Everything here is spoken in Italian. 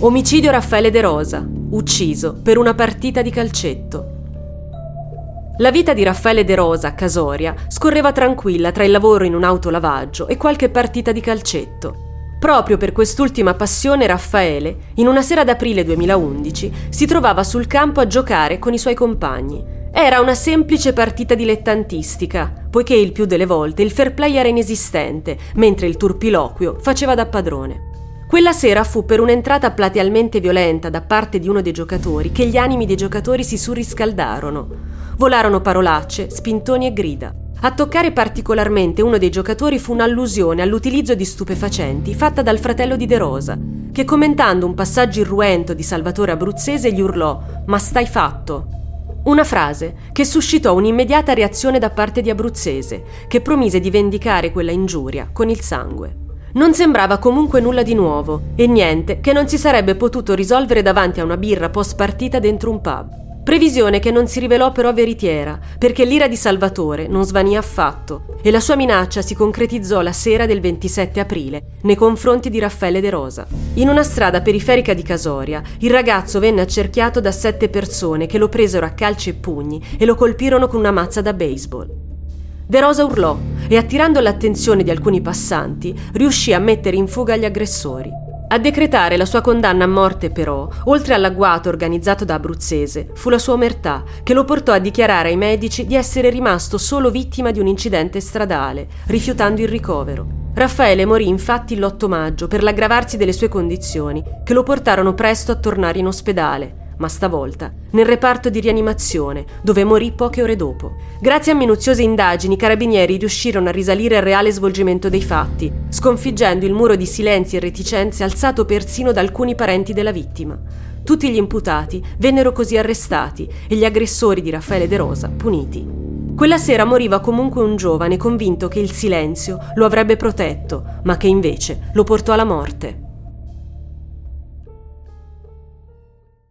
Omicidio Raffaele De Rosa, ucciso per una partita di calcetto. La vita di Raffaele De Rosa a Casoria scorreva tranquilla tra il lavoro in un autolavaggio e qualche partita di calcetto. Proprio per quest'ultima passione Raffaele, in una sera d'aprile 2011, si trovava sul campo a giocare con i suoi compagni. Era una semplice partita dilettantistica, poiché il più delle volte il fair play era inesistente, mentre il turpiloquio faceva da padrone. Quella sera fu per un'entrata platealmente violenta da parte di uno dei giocatori che gli animi dei giocatori si surriscaldarono. Volarono parolacce, spintoni e grida. A toccare particolarmente uno dei giocatori fu un'allusione all'utilizzo di stupefacenti fatta dal fratello di De Rosa, che commentando un passaggio irruento di Salvatore Abruzzese gli urlò Ma stai fatto? Una frase che suscitò un'immediata reazione da parte di Abruzzese, che promise di vendicare quella ingiuria con il sangue. Non sembrava comunque nulla di nuovo e niente che non si sarebbe potuto risolvere davanti a una birra post partita dentro un pub. Previsione che non si rivelò però veritiera, perché l'ira di Salvatore non svanì affatto e la sua minaccia si concretizzò la sera del 27 aprile nei confronti di Raffaele De Rosa. In una strada periferica di Casoria, il ragazzo venne accerchiato da sette persone che lo presero a calci e pugni e lo colpirono con una mazza da baseball. De Rosa urlò e, attirando l'attenzione di alcuni passanti, riuscì a mettere in fuga gli aggressori. A decretare la sua condanna a morte, però, oltre all'agguato organizzato da Abruzzese, fu la sua omertà, che lo portò a dichiarare ai medici di essere rimasto solo vittima di un incidente stradale, rifiutando il ricovero. Raffaele morì infatti l'8 maggio per l'aggravarsi delle sue condizioni, che lo portarono presto a tornare in ospedale, ma stavolta nel reparto di rianimazione, dove morì poche ore dopo. Grazie a minuziose indagini, i carabinieri riuscirono a risalire al reale svolgimento dei fatti, sconfiggendo il muro di silenzi e reticenze alzato persino da alcuni parenti della vittima. Tutti gli imputati vennero così arrestati e gli aggressori di Raffaele De Rosa puniti. Quella sera moriva comunque un giovane convinto che il silenzio lo avrebbe protetto, ma che invece lo portò alla morte.